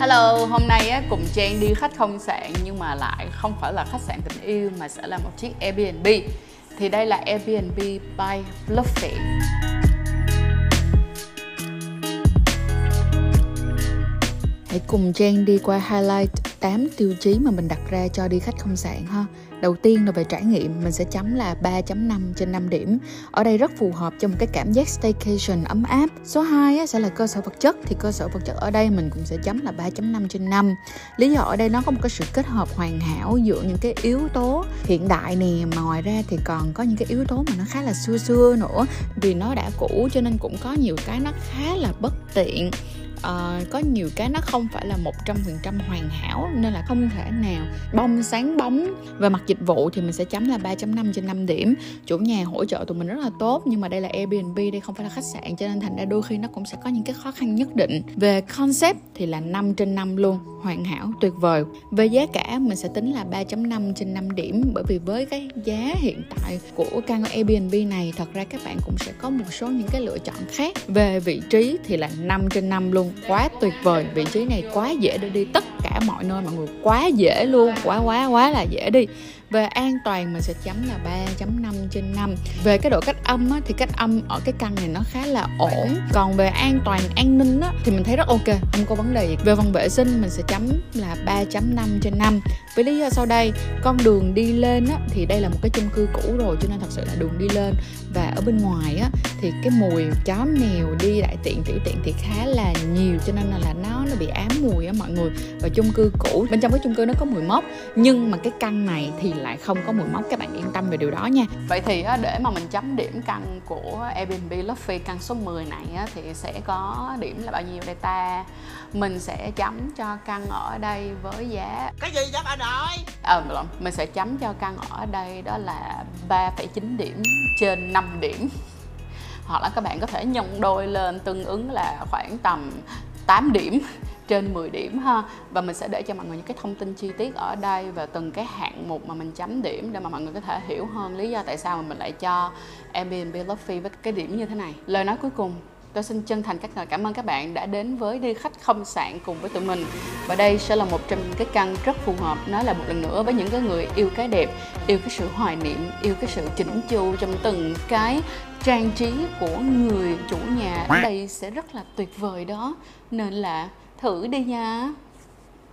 Hello, hôm nay á, cùng Trang đi khách không sạn nhưng mà lại không phải là khách sạn tình yêu mà sẽ là một chiếc Airbnb. Thì đây là Airbnb by Fluffy. Hãy cùng Trang đi qua highlight 8 tiêu chí mà mình đặt ra cho đi khách không sạn ha. Đầu tiên là về trải nghiệm, mình sẽ chấm là 3.5 trên 5 điểm. Ở đây rất phù hợp cho một cái cảm giác staycation ấm áp. Số 2 sẽ là cơ sở vật chất, thì cơ sở vật chất ở đây mình cũng sẽ chấm là 3.5 trên 5. Lý do ở đây nó có một cái sự kết hợp hoàn hảo giữa những cái yếu tố hiện đại nè, mà ngoài ra thì còn có những cái yếu tố mà nó khá là xưa xưa nữa. Vì nó đã cũ cho nên cũng có nhiều cái nó khá là bất tiện uh, có nhiều cái nó không phải là một trăm phần trăm hoàn hảo nên là không thể nào bông sáng bóng. Về mặt dịch vụ thì mình sẽ chấm là 3.5 trên 5 điểm. Chủ nhà hỗ trợ tụi mình rất là tốt nhưng mà đây là Airbnb đây không phải là khách sạn cho nên thành ra đôi khi nó cũng sẽ có những cái khó khăn nhất định. Về concept thì là 5 trên 5 luôn hoàn hảo, tuyệt vời. Về giá cả, mình sẽ tính là 3.5 trên 5 điểm. Bởi vì với cái giá hiện tại của căn Airbnb này, thật ra các bạn cũng sẽ có một số những cái lựa chọn khác. Về vị trí thì là 5 trên 5 luôn. Quá tuyệt vời. Vị trí này quá dễ để đi. Tất cả mọi nơi mọi người quá dễ luôn. Quá quá quá là dễ đi về an toàn mình sẽ chấm là 3.5 trên 5 về cái độ cách âm á, thì cách âm ở cái căn này nó khá là ổn. Còn về an toàn an ninh á, thì mình thấy rất ok không có vấn đề gì. Về phần vệ sinh mình sẽ chấm là 3.5 trên 5 với lý do sau đây con đường đi lên á, thì đây là một cái chung cư cũ rồi cho nên thật sự là đường đi lên. Và ở bên ngoài á, thì cái mùi chó mèo đi đại tiện tiểu tiện thì khá là nhiều cho nên là là nó nó bị ám mùi á mọi người. Và chung cư cũ bên trong cái chung cư nó có mùi mốc. Nhưng mà cái căn này thì lại không có mùi mốc các bạn yên tâm về điều đó nha. Vậy thì để mà mình chấm điểm căn của Airbnb Luffy căn số 10 này thì sẽ có điểm là bao nhiêu đây ta? Mình sẽ chấm cho căn ở đây với giá cái gì vậy bà nội ờ à, mình sẽ chấm cho căn ở đây đó là 3,9 điểm trên 5 điểm. Hoặc là các bạn có thể nhân đôi lên tương ứng là khoảng tầm 8 điểm trên 10 điểm ha. Và mình sẽ để cho mọi người những cái thông tin chi tiết ở đây và từng cái hạng mục mà mình chấm điểm để mà mọi người có thể hiểu hơn lý do tại sao mà mình lại cho Airbnb Luffy với cái điểm như thế này. Lời nói cuối cùng. Tôi xin chân thành các lời cảm ơn các bạn đã đến với đi khách không sạn cùng với tụi mình. Và đây sẽ là một trong những cái căn rất phù hợp Nói là một lần nữa với những cái người yêu cái đẹp Yêu cái sự hoài niệm, yêu cái sự chỉnh chu trong từng cái trang trí của người chủ nhà. Ở đây sẽ rất là tuyệt vời đó. Nên là thử đi nha